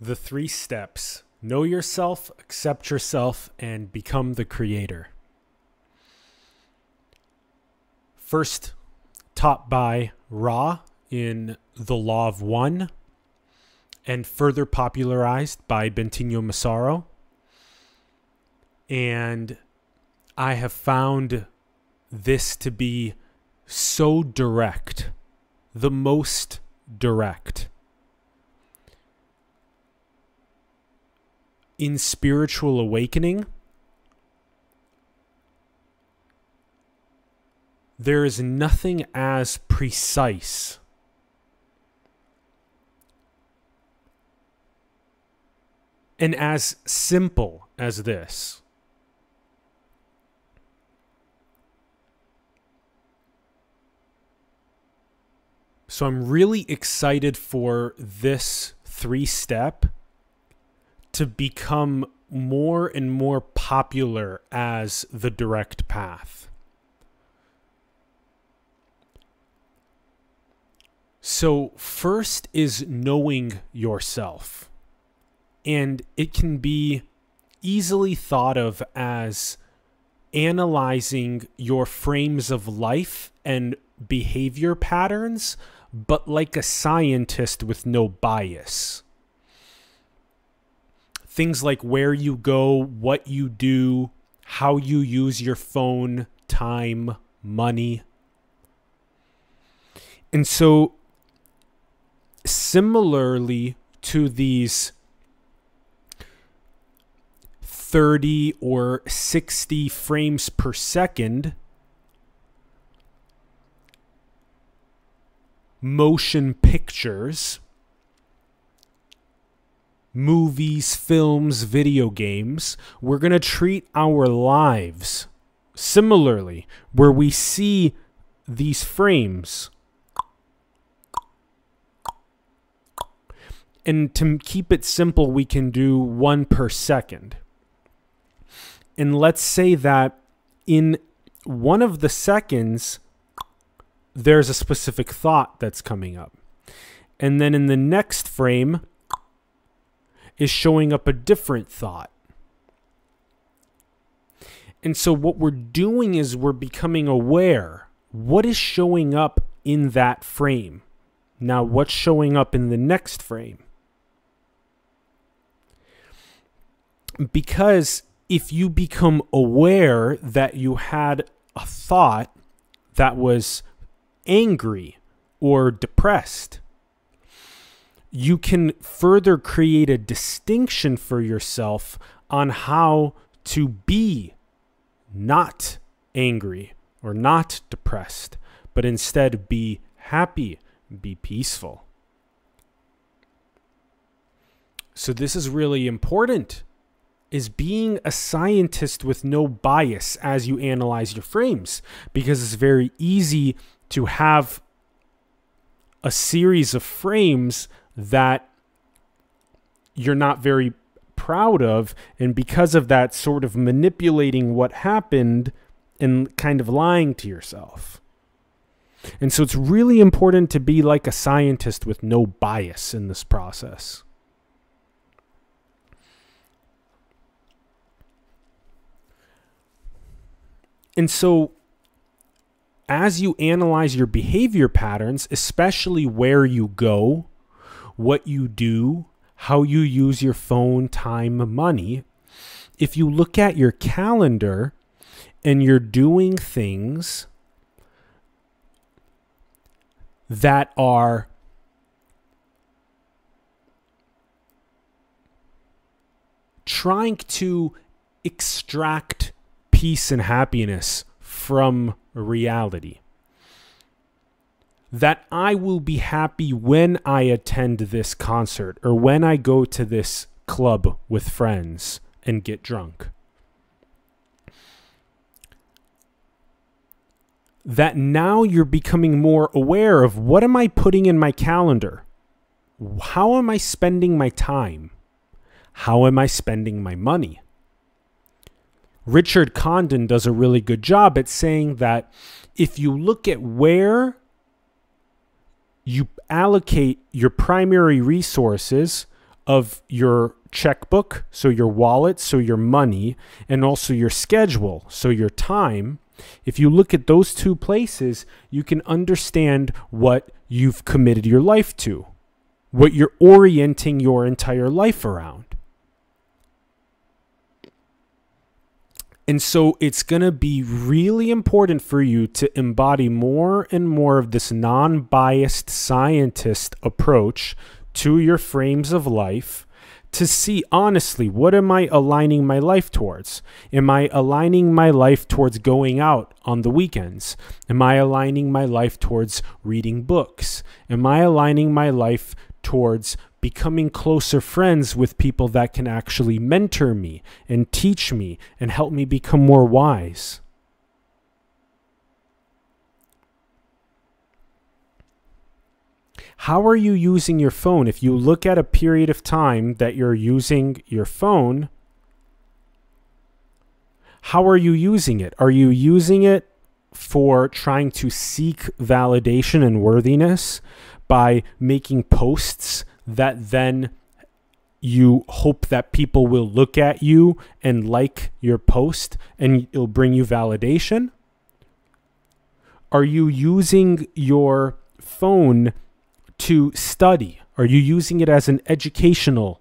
The three steps know yourself, accept yourself, and become the creator. First, taught by Ra in The Law of One, and further popularized by Bentinho Massaro. And I have found this to be so direct, the most direct. In spiritual awakening, there is nothing as precise and as simple as this. So I'm really excited for this three step to become more and more popular as the direct path. So, first is knowing yourself. And it can be easily thought of as analyzing your frames of life and behavior patterns, but like a scientist with no bias. Things like where you go, what you do, how you use your phone, time, money. And so, similarly to these 30 or 60 frames per second motion pictures, movies, films, video games, we're going to treat our lives similarly, where we see these frames. And to keep it simple, we can do one per second. And let's say that in one of the seconds, there's a specific thought that's coming up. And then in the next frame is showing up a different thought. And so what we're doing is we're becoming aware what is showing up in that frame. Now, what's showing up in the next frame? Because if you become aware that you had a thought that was angry or depressed, you can further create a distinction for yourself on how to be not angry or not depressed, but instead be happy, be peaceful. So, this is really important is being a scientist with no bias as you analyze your frames because it's very easy to have a series of frames that you're not very proud of and because of that sort of manipulating what happened and kind of lying to yourself. And so it's really important to be like a scientist with no bias in this process. And so, as you analyze your behavior patterns, especially where you go, what you do, how you use your phone, time, money, if you look at your calendar and you're doing things that are trying to extract peace and happiness from reality. That I will be happy when I attend this concert or when I go to this club with friends and get drunk. That now you're becoming more aware of what am I putting in my calendar? How am I spending my time? How am I spending my money? Richard Condon does a really good job at saying that if you look at where you allocate your primary resources of your checkbook, so your wallet, so your money, and also your schedule, so your time, if you look at those two places, you can understand what you've committed your life to, what you're orienting your entire life around. And so it's going to be really important for you to embody more and more of this non biased scientist approach to your frames of life to see honestly what am I aligning my life towards? Am I aligning my life towards going out on the weekends? Am I aligning my life towards reading books? Am I aligning my life towards becoming closer friends with people that can actually mentor me and teach me and help me become more wise? How are you using your phone? If you look at a period of time that you're using your phone, how are you using it? Are you using it for trying to seek validation and worthiness by making posts that then you hope that people will look at you and like your post and it'll bring you validation? Are you using your phone to study? Are you using it as an educational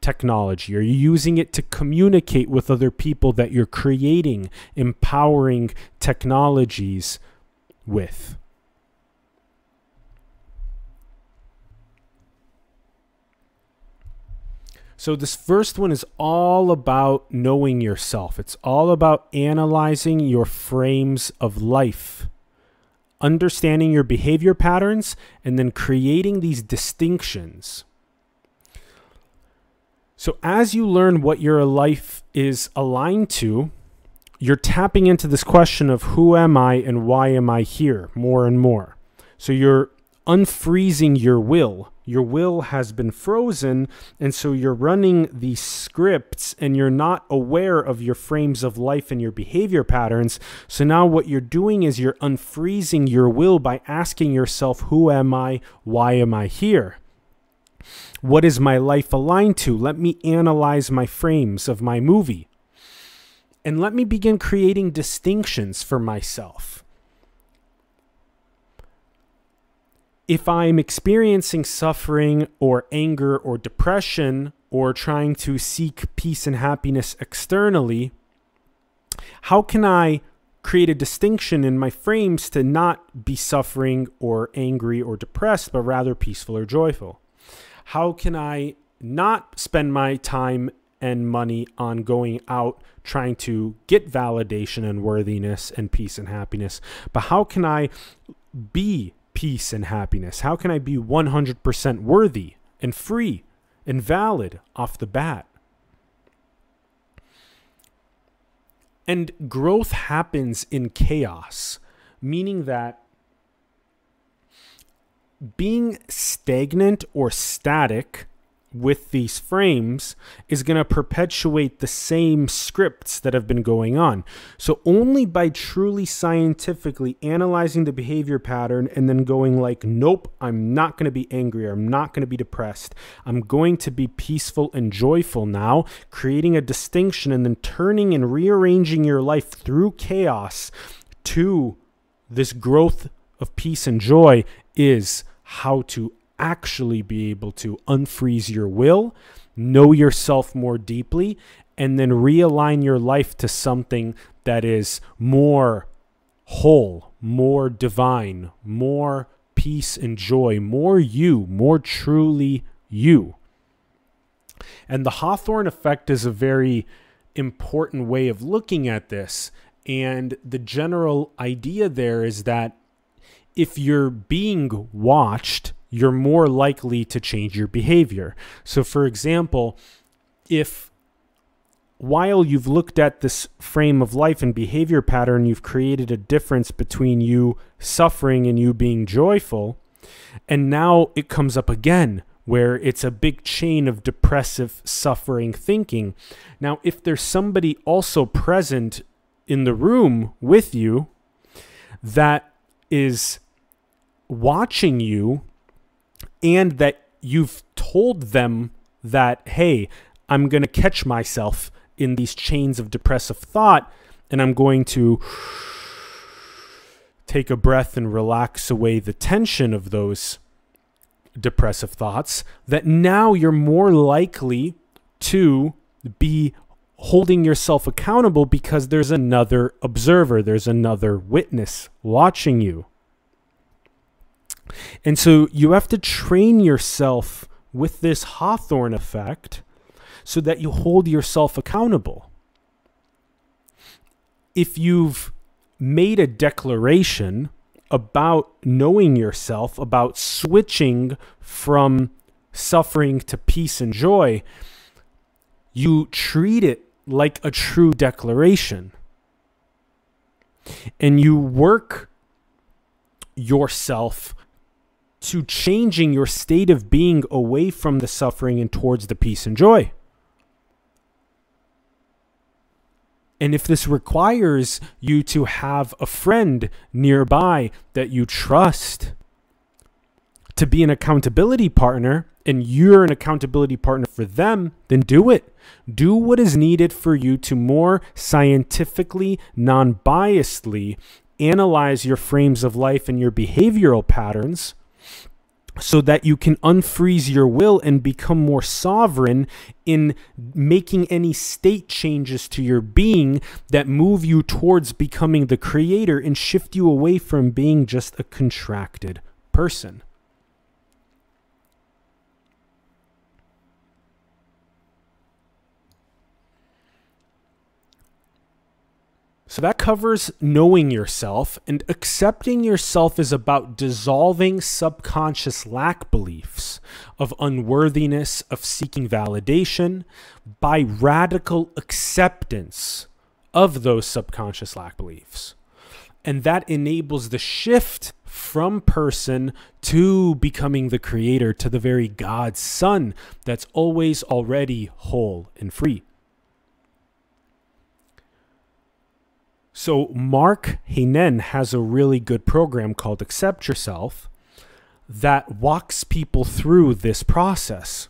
technology? Are you using it to communicate with other people that you're creating empowering technologies with? So, this first one is all about knowing yourself. It's all about analyzing your frames of life understanding your behavior patterns, and then creating these distinctions. So, as you learn what your life is aligned to, you're tapping into this question of who am I and why am I here more and more. So, you're unfreezing your will. Your will has been frozen and so you're running these scripts and you're not aware of your frames of life and your behavior patterns. So now what you're doing is you're unfreezing your will by asking yourself who am i? Why am i here? What is my life aligned to? Let me analyze my frames of my movie. And let me begin creating distinctions for myself if I'm experiencing suffering or anger or depression or trying to seek peace and happiness externally, how can I create a distinction in my frames to not be suffering or angry or depressed, but rather peaceful or joyful? How can I not spend my time and money on going out trying to get validation and worthiness and peace and happiness, but how can I be peace and happiness? How can I be 100% worthy and free and valid off the bat? And growth happens in chaos, meaning that being stagnant or static with these frames is going to perpetuate the same scripts that have been going on. So only by truly scientifically analyzing the behavior pattern and then going like, nope, I'm not going to be angry. I'm not going to be depressed. I'm going to be peaceful and joyful now, creating a distinction and then turning and rearranging your life through chaos to this growth of peace and joy is how to actually be able to unfreeze your will, know yourself more deeply, and then realign your life to something that is more whole, more divine, more peace and joy, more you, more truly you. And the Hawthorne effect is a very important way of looking at this. And the general idea there is that if you're being watched, you're more likely to change your behavior. So, for example, if while you've looked at this frame of life and behavior pattern, you've created a difference between you suffering and you being joyful, and now it comes up again where it's a big chain of depressive suffering thinking. Now, if there's somebody also present in the room with you that is watching you and that you've told them that, hey, I'm going to catch myself in these chains of depressive thought and I'm going to take a breath and relax away the tension of those depressive thoughts, that now you're more likely to be holding yourself accountable because there's another observer, there's another witness watching you. And so you have to train yourself with this Hawthorne effect so that you hold yourself accountable. If you've made a declaration about knowing yourself, about switching from suffering to peace and joy, you treat it like a true declaration. And you work yourself to changing your state of being away from the suffering and towards the peace and joy. And if this requires you to have a friend nearby that you trust to be an accountability partner, and you're an accountability partner for them, then do it. Do what is needed for you to more scientifically, non biasedly analyze your frames of life and your behavioral patterns so that you can unfreeze your will and become more sovereign in making any state changes to your being that move you towards becoming the creator and shift you away from being just a contracted person. So that covers knowing yourself, and accepting yourself is about dissolving subconscious lack beliefs of unworthiness, of seeking validation, by radical acceptance of those subconscious lack beliefs. And that enables the shift from person to becoming the creator, to the very God's Son that's always already whole and free. So Mark Heinen has a really good program called Accept Yourself that walks people through this process.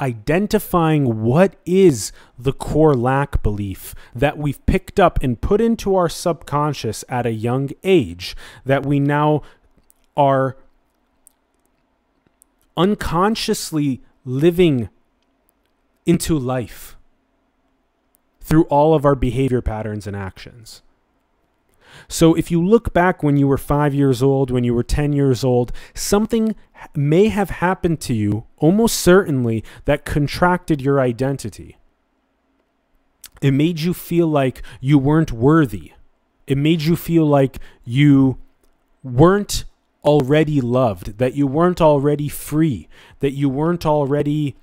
Identifying what is the core lack belief that we've picked up and put into our subconscious at a young age that we now are unconsciously living into life through all of our behavior patterns and actions. So if you look back when you were five years old, when you were 10 years old, something may have happened to you, almost certainly, that contracted your identity. It made you feel like you weren't worthy. It made you feel like you weren't already loved, that you weren't already free, that you weren't already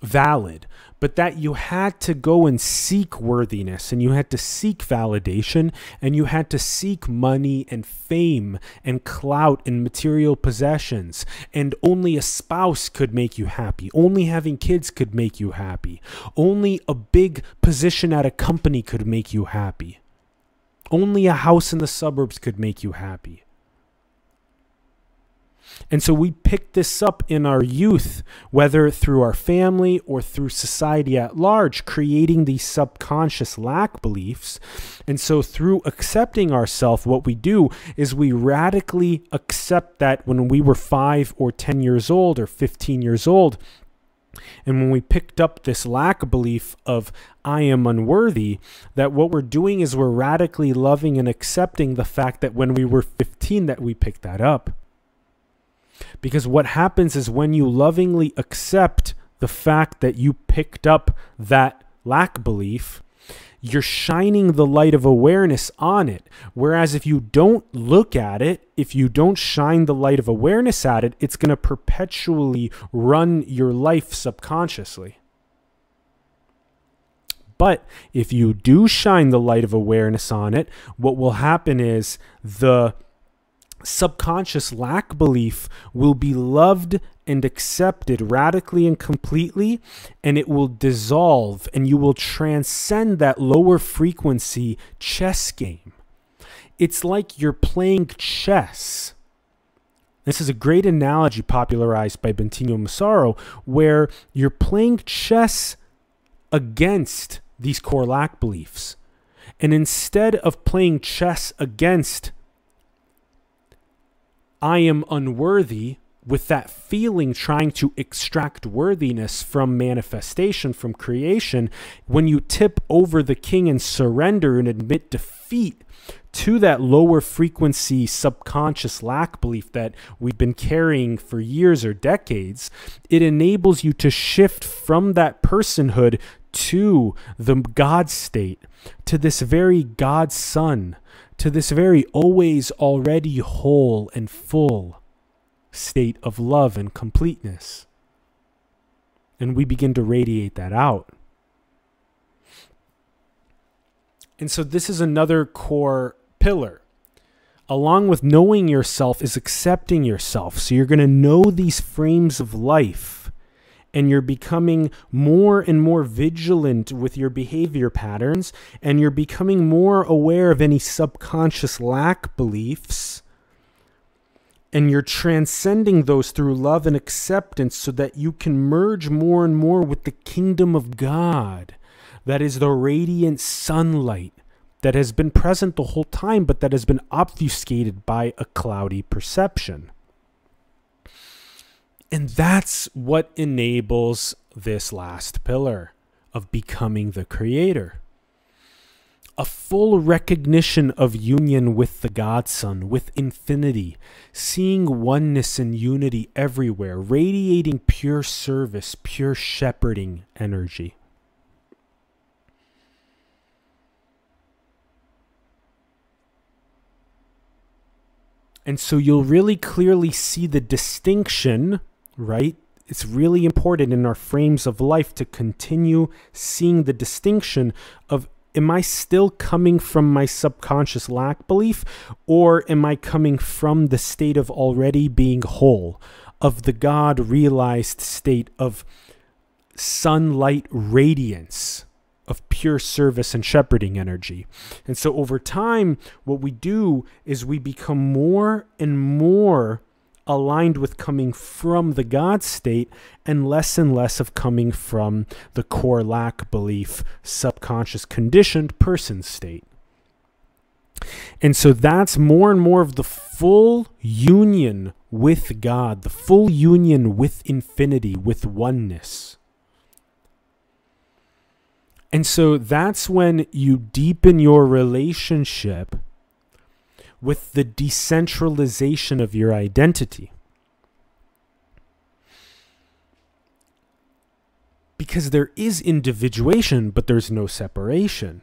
valid, but that you had to go and seek worthiness and you had to seek validation and you had to seek money and fame and clout and material possessions. And only a spouse could make you happy. Only having kids could make you happy. Only a big position at a company could make you happy. Only a house in the suburbs could make you happy. And so we pick this up in our youth, whether through our family or through society at large, creating these subconscious lack beliefs. And so through accepting ourselves, what we do is we radically accept that when we were five or 10 years old or 15 years old, and when we picked up this lack belief of I am unworthy, that what we're doing is we're radically loving and accepting the fact that when we were 15 that we picked that up. Because what happens is when you lovingly accept the fact that you picked up that lack belief, you're shining the light of awareness on it. Whereas if you don't look at it, if you don't shine the light of awareness at it, it's going to perpetually run your life subconsciously. But if you do shine the light of awareness on it, what will happen is the subconscious lack belief will be loved and accepted radically and completely, and it will dissolve, and you will transcend that lower frequency chess game. It's like you're playing chess. This is a great analogy popularized by Bentinho Massaro, where you're playing chess against these core lack beliefs. And instead of playing chess against I am unworthy, with that feeling trying to extract worthiness from manifestation, from creation, when you tip over the king and surrender and admit defeat to that lower frequency subconscious lack belief that we've been carrying for years or decades, it enables you to shift from that personhood to the God state, to this very God Son, to this very always already whole and full state of love and completeness. And we begin to radiate that out. And so, this is another core pillar. Along with knowing yourself, is accepting yourself. So, you're going to know these frames of life and you're becoming more and more vigilant with your behavior patterns, and you're becoming more aware of any subconscious lack beliefs and you're transcending those through love and acceptance so that you can merge more and more with the kingdom of God. That is the radiant sunlight that has been present the whole time, but that has been obfuscated by a cloudy perception. And that's what enables this last pillar of becoming the creator a full recognition of union with the Godson, with infinity, seeing oneness and unity everywhere, radiating pure service, pure shepherding energy. And so you'll really clearly see the distinction, right? It's really important in our frames of life to continue seeing the distinction of am I still coming from my subconscious lack belief, or am I coming from the state of already being whole, of the God realized state of sunlight radiance? Of pure service and shepherding energy. And so over time, what we do is we become more and more aligned with coming from the God state and less and less of coming from the core lack belief, subconscious conditioned person state. And so that's more and more of the full union with God, the full union with infinity, with oneness. And so that's when you deepen your relationship with the decentralization of your identity. Because there is individuation, but there's no separation.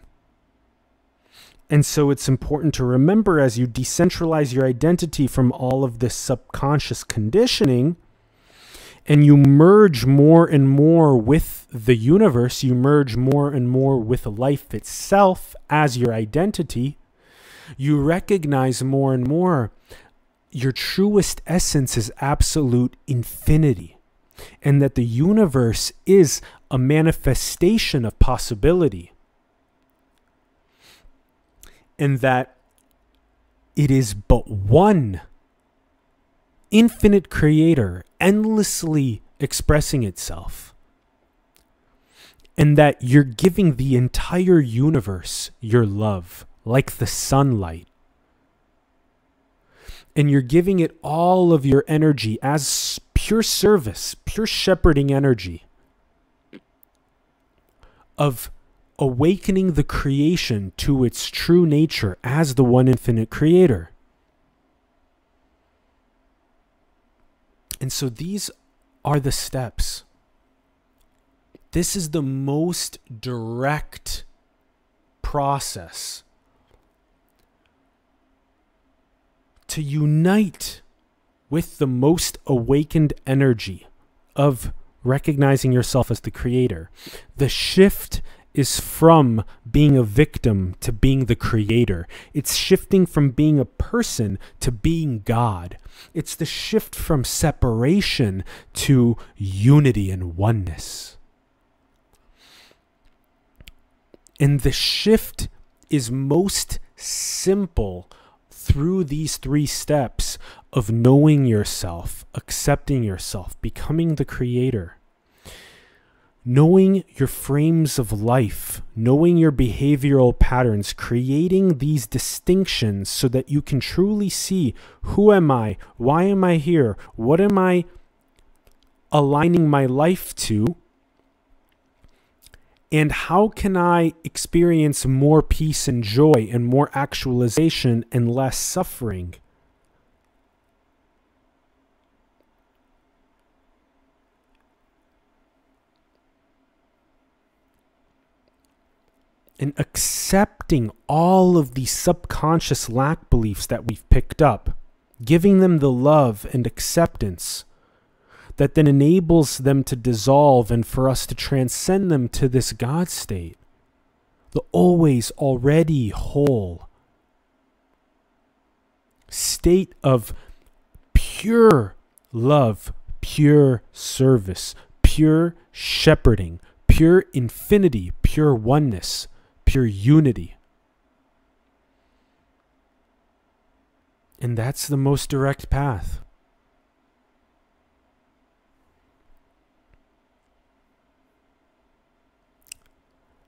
And so it's important to remember as you decentralize your identity from all of this subconscious conditioning and you merge more and more with the universe, you merge more and more with life itself as your identity you recognize more and more your truest essence is absolute infinity, and that the universe is a manifestation of possibility, and that it is but one infinite creator endlessly expressing itself. And that you're giving the entire universe your love like the sunlight. And you're giving it all of your energy as pure service, pure shepherding energy of awakening the creation to its true nature as the one infinite creator. And so these are the steps. This is the most direct process to unite with the most awakened energy of recognizing yourself as the creator. The shift is from being a victim to being the creator. It's shifting from being a person to being God. It's the shift from separation to unity and oneness. And the shift is most simple through these three steps of knowing yourself, accepting yourself, becoming the creator. Knowing your frames of life, knowing your behavioral patterns, creating these distinctions so that you can truly see who am I? Why am I here? What am I aligning my life to? And how can I experience more peace and joy and more actualization and less suffering? And accepting all of these subconscious lack beliefs that we've picked up, giving them the love and acceptance that then enables them to dissolve and for us to transcend them to this God state, the always already whole state of pure love, pure service, pure shepherding, pure infinity, pure oneness, pure unity. And that's the most direct path.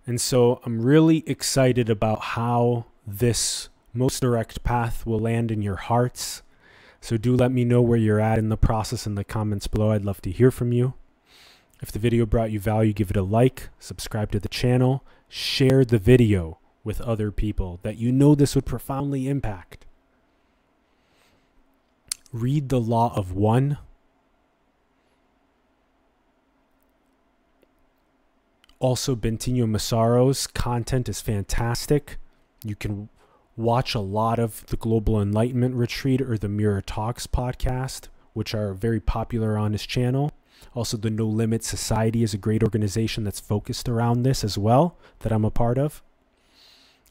And so I'm really excited about how this most direct path will land in your hearts. So do let me know where you're at in the process in the comments below. I'd love to hear from you. If the video brought you value, give it a like, subscribe to the channel, share the video with other people that you know this would profoundly impact. Read the Law of One Also, Bentinho Massaro's content is fantastic. You can watch a lot of the Global Enlightenment Retreat or the Mirror Talks podcast, which are very popular on his channel. Also, the No Limit Society is a great organization that's focused around this as well, that I'm a part of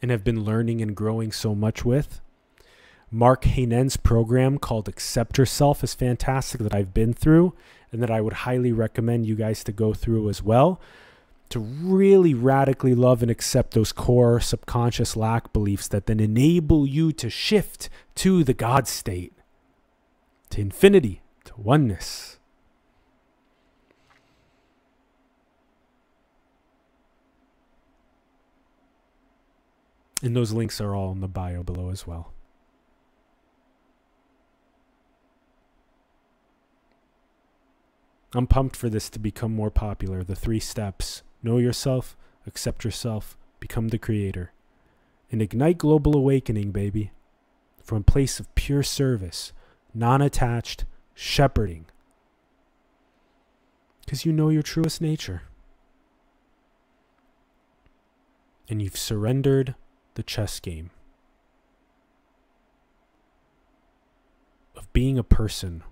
and have been learning and growing so much with. Mark Haynen's program called Accept Yourself is fantastic that I've been through and that I would highly recommend you guys to go through as well to really radically love and accept those core subconscious lack beliefs that then enable you to shift to the God state, to infinity, to oneness. And those links are all in the bio below as well. I'm pumped for this to become more popular. The three steps Know yourself, accept yourself, become the creator. And ignite global awakening, baby. From a place of pure service, non attached, shepherding. Because you know your truest nature. And you've surrendered the chess game of being a person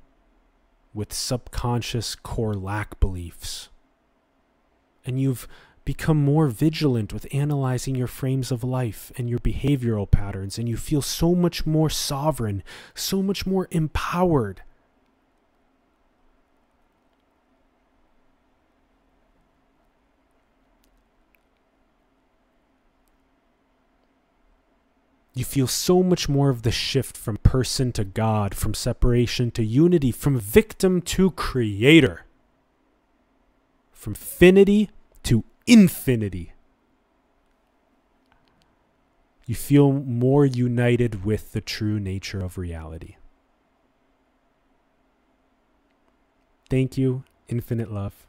with subconscious core lack beliefs and you've become more vigilant with analyzing your frames of life and your behavioral patterns, and you feel so much more sovereign, so much more empowered. You feel so much more of the shift from person to God, from separation to unity, from victim to creator from finity infinity. You feel more united with the true nature of reality. Thank you. Infinite love.